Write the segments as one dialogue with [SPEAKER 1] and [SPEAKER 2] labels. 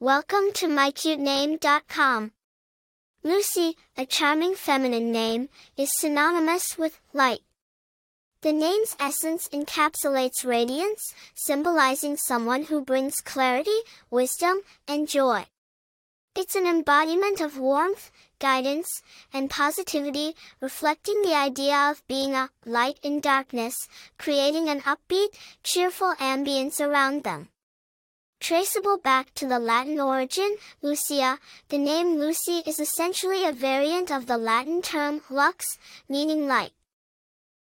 [SPEAKER 1] Welcome to mycutename.com. Lucie, a charming feminine name, is synonymous with light. The name's essence encapsulates radiance, symbolizing someone who brings clarity, wisdom, and joy. It's an embodiment of warmth, guidance, and positivity, reflecting the idea of being a light in darkness, creating an upbeat, cheerful ambience around them. Traceable back to the Latin origin, Lucia, the name Lucie is essentially a variant of the Latin term lux, meaning light.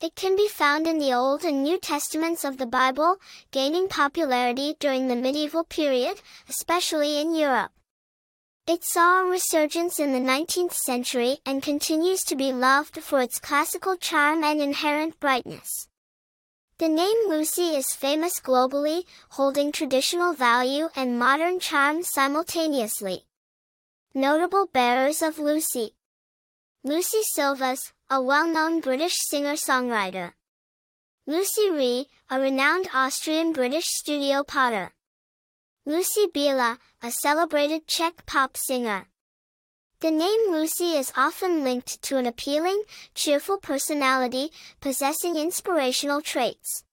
[SPEAKER 1] It can be found in the Old and New Testaments of the Bible, gaining popularity during the medieval period, especially in Europe. It saw a resurgence in the 19th century and continues to be loved for its classical charm and inherent brightness. The name Lucie is famous globally, holding traditional value and modern charm simultaneously. Notable bearers of Lucie Lucie Silvas, a well-known British singer-songwriter. Lucie Rie, a renowned Austrian-British studio potter. Lucie Bílá, a celebrated Czech pop singer. The name Lucie is often linked to an appealing, cheerful personality, possessing inspirational traits.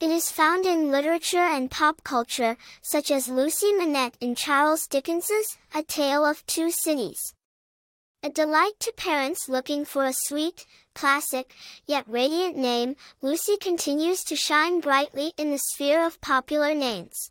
[SPEAKER 1] It is found in literature and pop culture, such as Lucie Manette in Charles Dickens's A Tale of Two Cities. A delight to parents looking for a sweet, classic, yet radiant name, Lucie continues to shine brightly in the sphere of popular names.